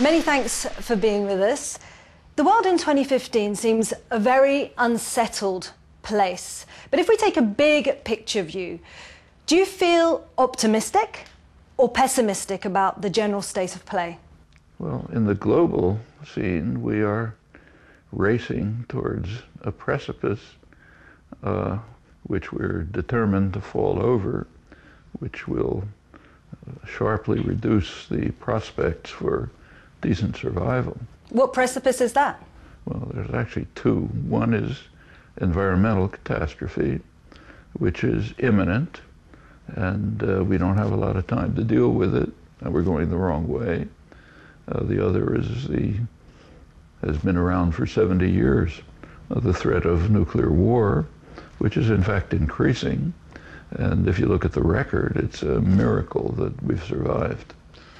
Many thanks for being with us. The world in 2015 seems a very unsettled place. But if we take a big picture view, do you feel optimistic or pessimistic about the general state of play? Well, in the global scene, we are racing towards a precipice uh, which we're determined to fall over, which will sharply reduce the prospects for decent survival. What precipice is that? Well, there's actually two. One is environmental catastrophe, which is imminent, and uh, we don't have a lot of time to deal with it, and we're going the wrong way. Uh, the other is the has been around for 70 years, uh, the threat of nuclear war, which is in fact increasing. And if you look at the record, it's a miracle that we've survived.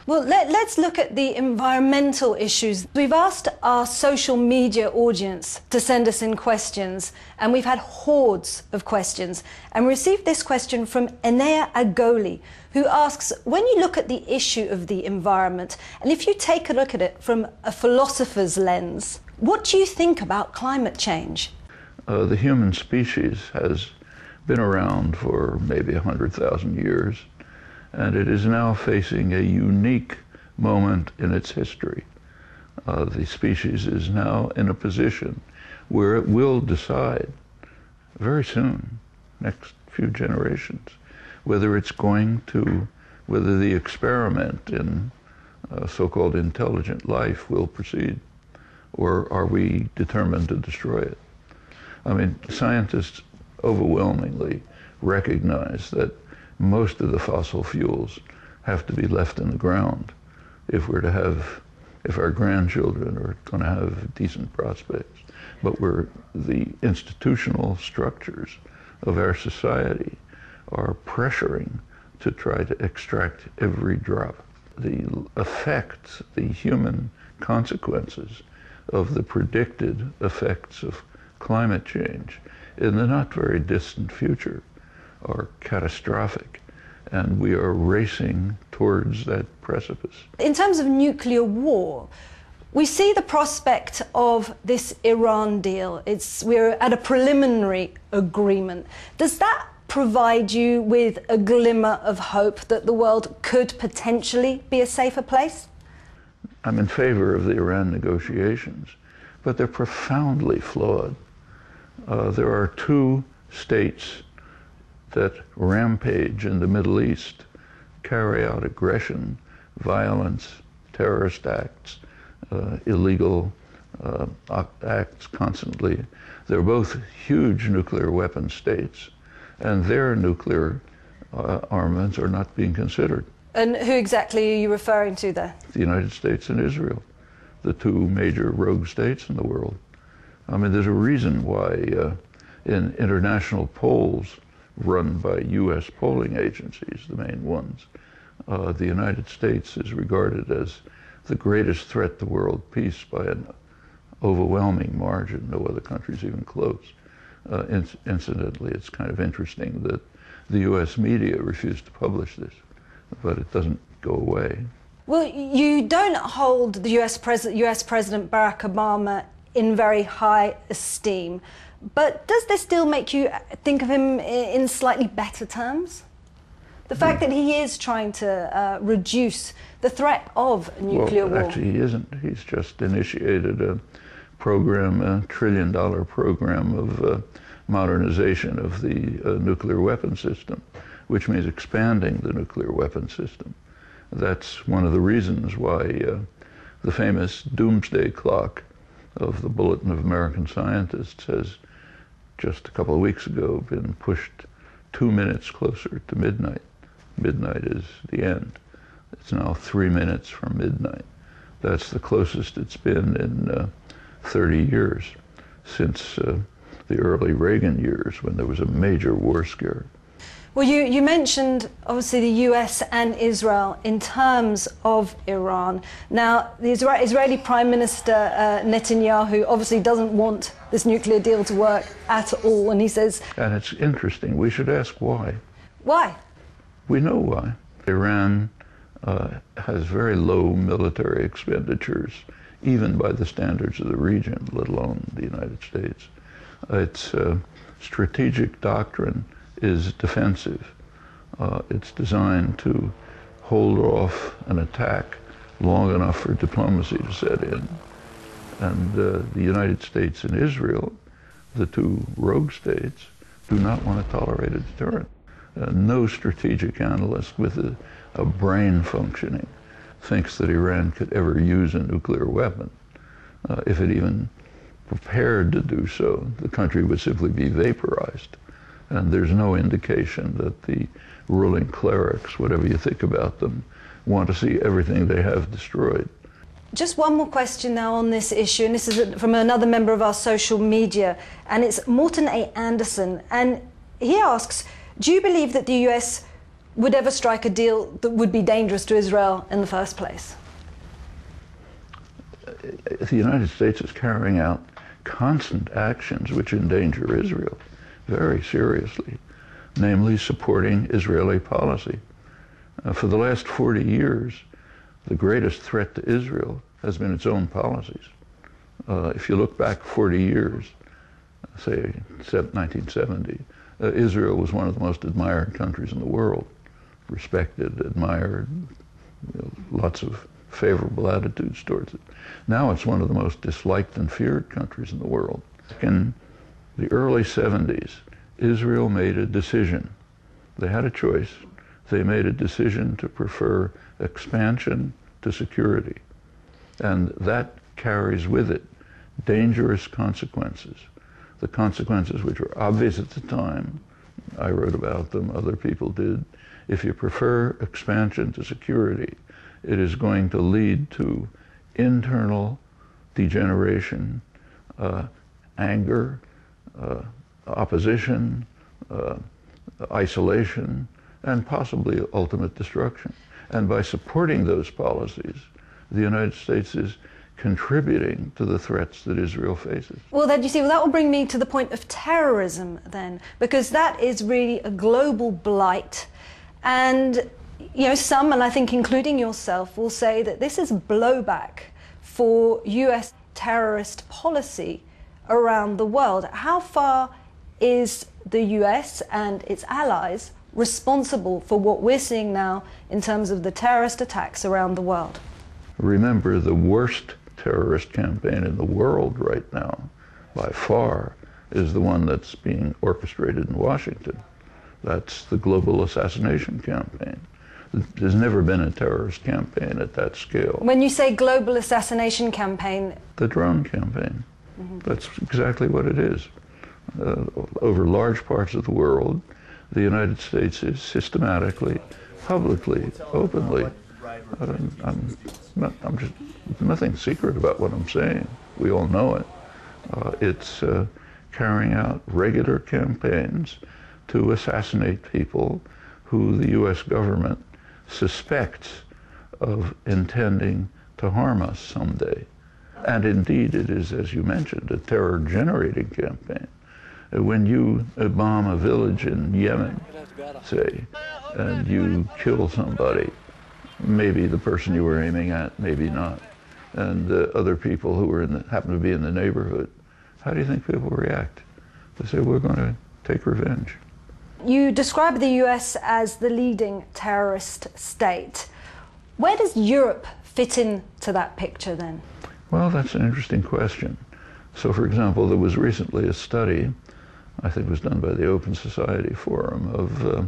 Well, let, us look at the environmental issues. We've asked our social media audience to send us in questions, and we've had hordes of questions. And we received this question from Enea Agoli, who asks When you look at the issue of the environment, and if you take a look at it from a philosopher's lens, what do you think about climate change? Uh, the human species has been around for maybe 100,000 years and it is now facing a unique moment in its history. Uh, the species is now in a position where it will decide very soon, next few generations, whether it's going to, whether the experiment in uh, so-called intelligent life will proceed, or are we determined to destroy it? I mean, scientists overwhelmingly recognize that most of the fossil fuels have to be left in the ground if we're to have, if our grandchildren are going to have decent prospects. But we're, the institutional structures of our society are pressuring to try to extract every drop. The effects, the human consequences of the predicted effects of climate change in the not very distant future are catastrophic. And we are racing towards that precipice. In terms of nuclear war, we see the prospect of this Iran deal. It's, we're at a preliminary agreement. Does that provide you with a glimmer of hope that the world could potentially be a safer place? I'm in favor of the Iran negotiations, but they're profoundly flawed. Uh, there are two states that rampage in the Middle East, carry out aggression, violence, terrorist acts, uh, illegal uh, acts constantly. They're both huge nuclear weapon states, and their nuclear uh, armaments are not being considered. And who exactly are you referring to there? The United States and Israel, the two major rogue states in the world. I mean, there's a reason why uh, in international polls, run by U.S. polling agencies, the main ones, uh, the United States is regarded as the greatest threat to world peace by an overwhelming margin. No other country is even close. Uh, incidentally, it's kind of interesting that the U.S. media refused to publish this, but it doesn't go away. Well, you don't hold the US, pres- US President Barack Obama in very high esteem. But does this still make you think of him in slightly better terms? The fact that he is trying to uh, reduce the threat of nuclear well, war. Actually, he isn't. He's just initiated a program, a trillion dollar program of uh, modernization of the uh, nuclear weapon system, which means expanding the nuclear weapon system. That's one of the reasons why uh, the famous doomsday clock of the Bulletin of American Scientists has just a couple of weeks ago been pushed two minutes closer to midnight. Midnight is the end. It's now three minutes from midnight. That's the closest it's been in uh, 30 years since uh, the early Reagan years when there was a major war scare. Well, you, you mentioned obviously the US and Israel in terms of Iran. Now, the Israeli Prime Minister uh, Netanyahu obviously doesn't want this nuclear deal to work at all, and he says. And it's interesting. We should ask why. Why? We know why. Iran uh, has very low military expenditures, even by the standards of the region, let alone the United States. its uh, strategic doctrine is defensive. Uh, it's designed to hold off an attack long enough for diplomacy to set in. And uh, the United States and Israel, the two rogue states, do not want to tolerate a deterrent. Uh, no strategic analyst with a, a, brain functioning thinks that Iran could ever use a nuclear weapon. Uh, if it even prepared to do so, the country would simply be vaporized. And there's no indication that the ruling clerics, whatever you think about them, want to see everything they have destroyed. Just one more question now on this issue, and this is from another member of our social media, and it's Morton A. Anderson. And he asks Do you believe that the US would ever strike a deal that would be dangerous to Israel in the first place? The United States is carrying out constant actions which endanger Israel very seriously, namely supporting Israeli policy. Uh, for the last 40 years, the greatest threat to Israel has been its own policies. Uh, if you look back 40 years, say 1970, uh, Israel was one of the most admired countries in the world, respected, admired, you know, lots of favorable attitudes towards it. Now it's one of the most disliked and feared countries in the world. In the early 70s, Israel made a decision. They had a choice they made a decision to prefer expansion to security. And that carries with it dangerous consequences. The consequences which were obvious at the time, I wrote about them, other people did. If you prefer expansion to security, it is going to lead to internal degeneration, uh, anger, opposition, uh, isolation, and possibly ultimate destruction. And by supporting those policies, the United States is contributing to the threats that Israel faces. Well, then you see, well, that will bring me to the point of terrorism, then, because that is really a global blight. And, you know, some, and I think including yourself, will say that this is blowback for US terrorist policy around the world. How far is the US and its allies responsible for what we're seeing now in terms of the terrorist attacks around the world? Remember, the worst terrorist campaign in the world right now, by far, is the one that's being orchestrated in Washington. That's the global assassination campaign. There's never been a terrorist campaign at that scale. When you say global assassination campaign, the drone campaign. Mm-hmm. That's exactly what it is. Uh, over large parts of the world, the United States is systematically, publicly, openly. I'm, I'm, not, I'm just nothing secret about what I'm saying. We all know it. Uh, it's uh, carrying out regular campaigns to assassinate people who the U.S. government suspects of intending to harm us someday. And indeed, it is, as you mentioned, a terror generating campaign when you bomb a village in Yemen, say, and you kill somebody, maybe the person you were aiming at, maybe not, and uh, other people who were in the, happen to be in the neighborhood, how do you think people react? They say, we're going to take revenge. You describe the US as the leading terrorist state. Where does Europe fit into that picture then? Well, that's an interesting question. So, for example, there was recently a study I think was done by the Open Society Forum, of uh,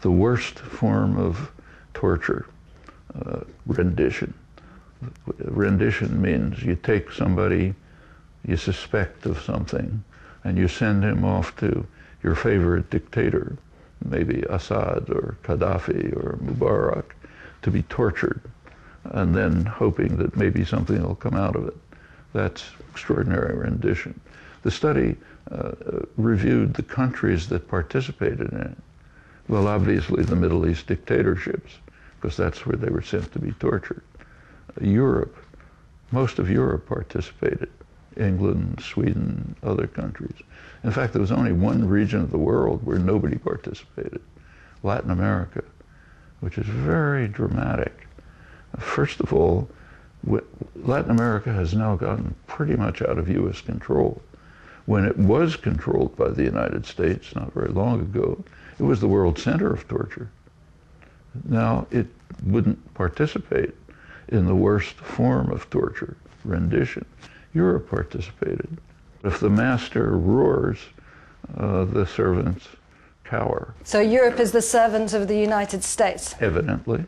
the worst form of torture, uh, rendition. Rendition means you take somebody you suspect of something and you send him off to your favorite dictator, maybe Assad or Gaddafi or Mubarak, to be tortured, and then hoping that maybe something will come out of it. That's extraordinary rendition. The study uh, reviewed the countries that participated in it. Well, obviously the Middle East dictatorships, because that's where they were sent to be tortured. Europe, most of Europe participated. England, Sweden, other countries. In fact, there was only one region of the world where nobody participated, Latin America, which is very dramatic. First of all, Latin America has now gotten pretty much out of U.S. control. When it was controlled by the United States not very long ago, it was the world center of torture. Now it wouldn't participate in the worst form of torture, rendition. Europe participated. If the master roars, uh, the servants cower. So Europe is the servant of the United States? Evidently.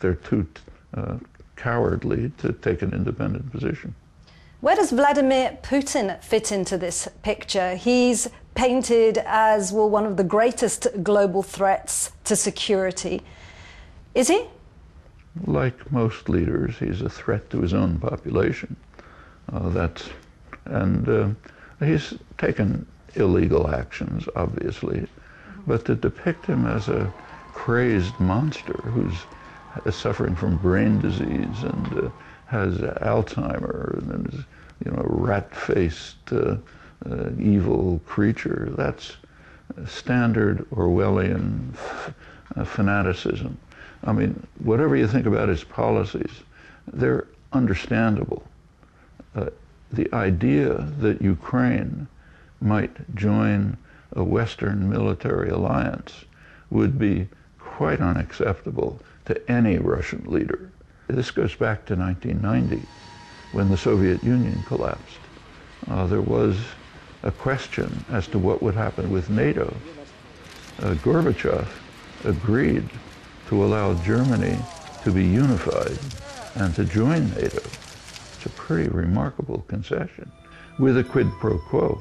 They're too uh, cowardly to take an independent position. Where does Vladimir Putin fit into this picture? He's painted as, well, one of the greatest global threats to security. Is he? Like most leaders, he's a threat to his own population. Uh, that's, and uh, he's taken illegal actions, obviously, but to depict him as a crazed monster who's suffering from brain disease and uh, has Alzheimer and is, you know, rat-faced uh, uh, evil creature. That's standard Orwellian uh, fanaticism. I mean, whatever you think about his policies, they're understandable. Uh, the idea that Ukraine might join a Western military alliance would be quite unacceptable to any Russian leader. This goes back to 1990 when the Soviet Union collapsed. Uh, there was a question as to what would happen with NATO. Uh, Gorbachev agreed to allow Germany to be unified and to join NATO. It's a pretty remarkable concession with a quid pro quo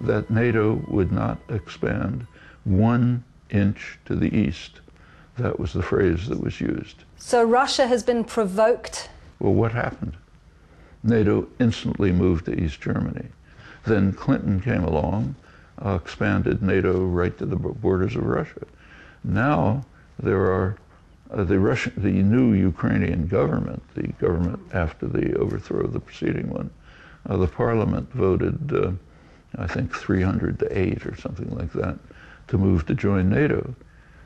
that NATO would not expand one inch to the east. That was the phrase that was used. So Russia has been provoked? Well, what happened? NATO instantly moved to East Germany. Then Clinton came along, uh, expanded NATO right to the borders of Russia. Now there are uh, the Russian, the new Ukrainian government, the government after the overthrow of the preceding one, uh, the parliament voted uh, I think 300 to 8 or something like that, to move to join NATO.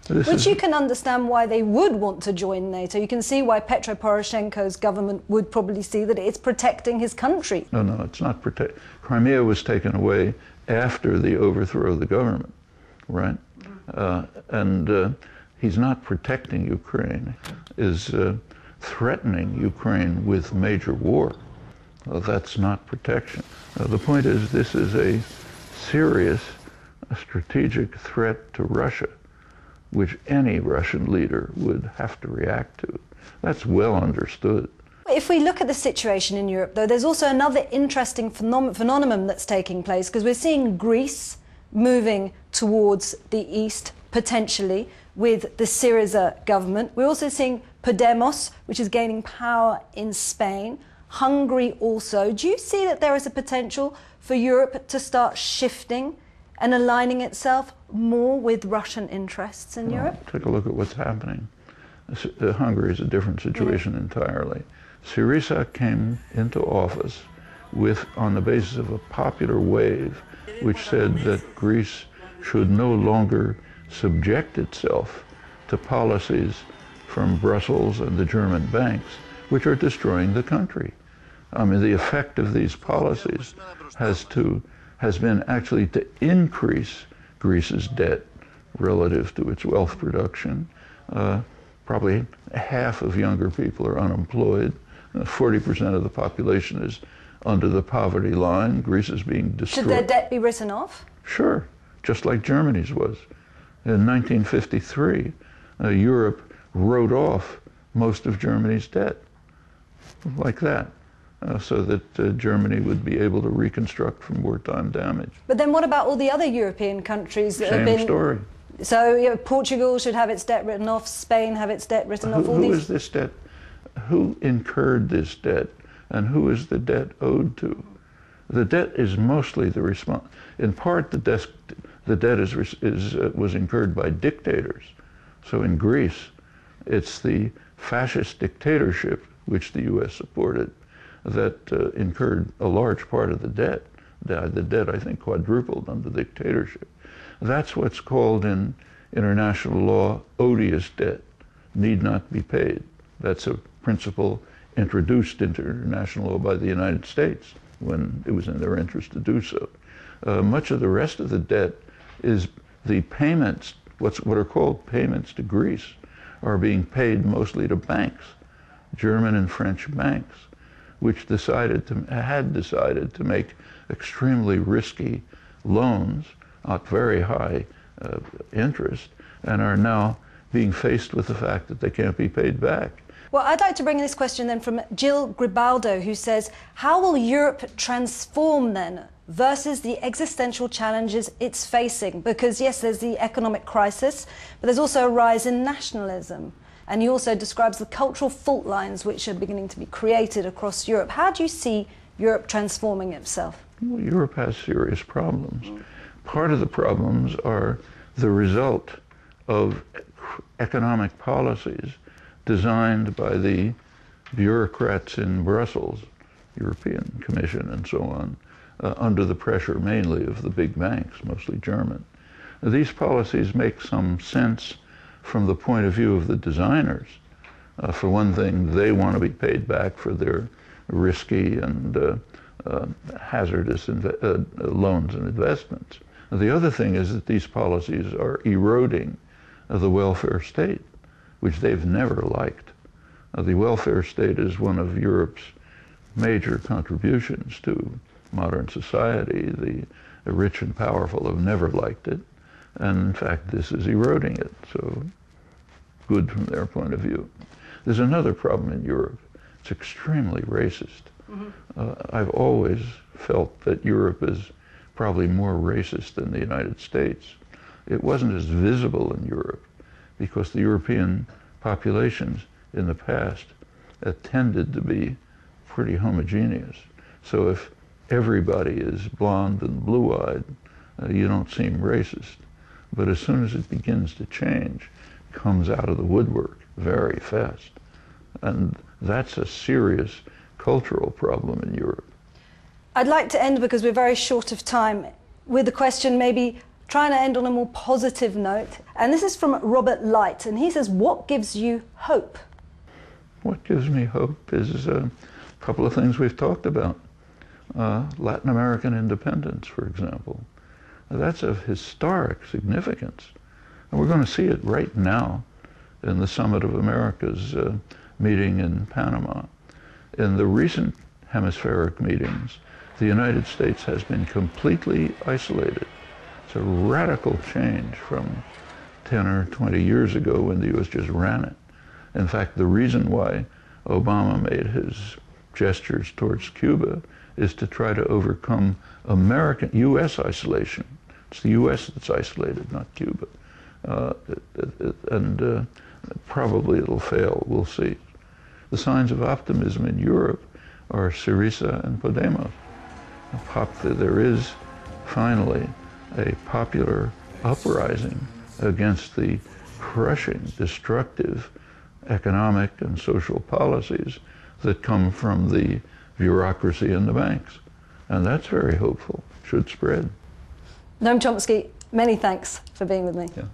This Which is, you can understand why they would want to join NATO. You can see why Petro Poroshenko's government would probably see that it's protecting his country. No, no, it's not protect. Crimea was taken away after the overthrow of the government, right? Uh, and uh, he's not protecting Ukraine, is uh, threatening Ukraine with major war. That's not protection. The point is, this is a serious strategic threat to Russia, which any Russian leader would have to react to. That's well understood. If we look at the situation in Europe, though, there's also another interesting phenom- phenomenon that's taking place because we're seeing Greece moving towards the east, potentially, with the Syriza government. We're also seeing Podemos, which is gaining power in Spain. Hungary also. Do you see that there is a potential for Europe to start shifting and aligning itself more with Russian interests in well, Europe? Take a look at what's happening. Uh, Hungary is a different situation yeah. entirely. Syriza came into office with, on the basis of a popular wave, which said that Greece should no longer subject itself to policies from Brussels and the German banks, which are destroying the country. I mean, the effect of these policies has to has been actually to increase Greece's debt relative to its wealth production. Uh, probably half of younger people are unemployed. Uh, 40% of the population is under the poverty line. Greece is being destroyed. Should their debt be written off? Sure, just like Germany's was. In 1953, uh, Europe wrote off most of Germany's debt, like that uh, so that uh, Germany would be able to reconstruct from wartime damage. But then what about all the other European countries that Same have been... story. So you know, Portugal should have its debt written off, Spain have its debt written who, off. All who these... is this debt? Who incurred this debt? And who is the debt owed to? The debt is mostly the response. In part, the, desk, the debt is, is, uh, was incurred by dictators. So in Greece, it's the fascist dictatorship which the U.S. supported that uh, incurred a large part of the debt. The, the debt, I think, quadrupled under dictatorship. That's what's called in international law odious debt, need not be paid. That's a principle introduced into international law by the United States when it was in their interest to do so. Uh, much of the rest of the debt is the payments, what's, what are called payments to Greece, are being paid mostly to banks, German and French banks, which decided to, had decided to make extremely risky loans at very high uh, interest and are now being faced with the fact that they can't be paid back. Well, I'd like to bring in this question then from Jill Gribaldo, who says, How will Europe transform then versus the existential challenges it's facing? Because, yes, there's the economic crisis, but there's also a rise in nationalism. And he also describes the cultural fault lines which are beginning to be created across Europe. How do you see Europe transforming itself? Well, Europe has serious problems. Part of the problems are the result of economic policies designed by the bureaucrats in Brussels, European Commission, and so on, uh, under the pressure mainly of the big banks, mostly German. These policies make some sense from the point of view of the designers. Uh, for one thing, they want to be paid back for their risky and uh, uh hazardous uh, loans and investments. The other thing is that these policies are eroding the welfare state which they've never liked. Uh, the welfare state is one of Europe's major contributions to modern society. The, the rich and powerful have never liked it. And in fact, this is eroding it. So good from their point of view. There's another problem in Europe. It's extremely racist. Mm-hmm. Uh, I've always felt that Europe is probably more racist than the United States. It wasn't as visible in Europe because the European populations in the past tended to be pretty homogeneous. So if everybody is blonde and blue-eyed, uh, you don't seem racist. But as soon as it begins to change, it comes out of the woodwork very fast. And that's a serious cultural problem in Europe. I'd like to end because we're very short of time with the question maybe trying to end on a more positive note. And this is from Robert Light, and he says, What gives you hope? What gives me hope is a couple of things we've talked about. Uh, Latin American independence, for example. That's of historic significance. And we're going to see it right now in the Summit of Americas uh, meeting in Panama. In the recent hemispheric meetings, the United States has been completely isolated it's a radical change from 10 or 20 years ago when the U.S. just ran it. In fact, the reason why Obama made his gestures towards Cuba is to try to overcome American U.S. isolation. It's the U.S. that's isolated, not Cuba. Uh, and uh, probably it'll fail. We'll see. The signs of optimism in Europe are Syriza and Podemos. There is finally a popular uprising against the crushing, destructive economic and social policies that come from the bureaucracy and the banks. And that's very hopeful, should spread. Noam Chomsky, many thanks for being with me. Yeah.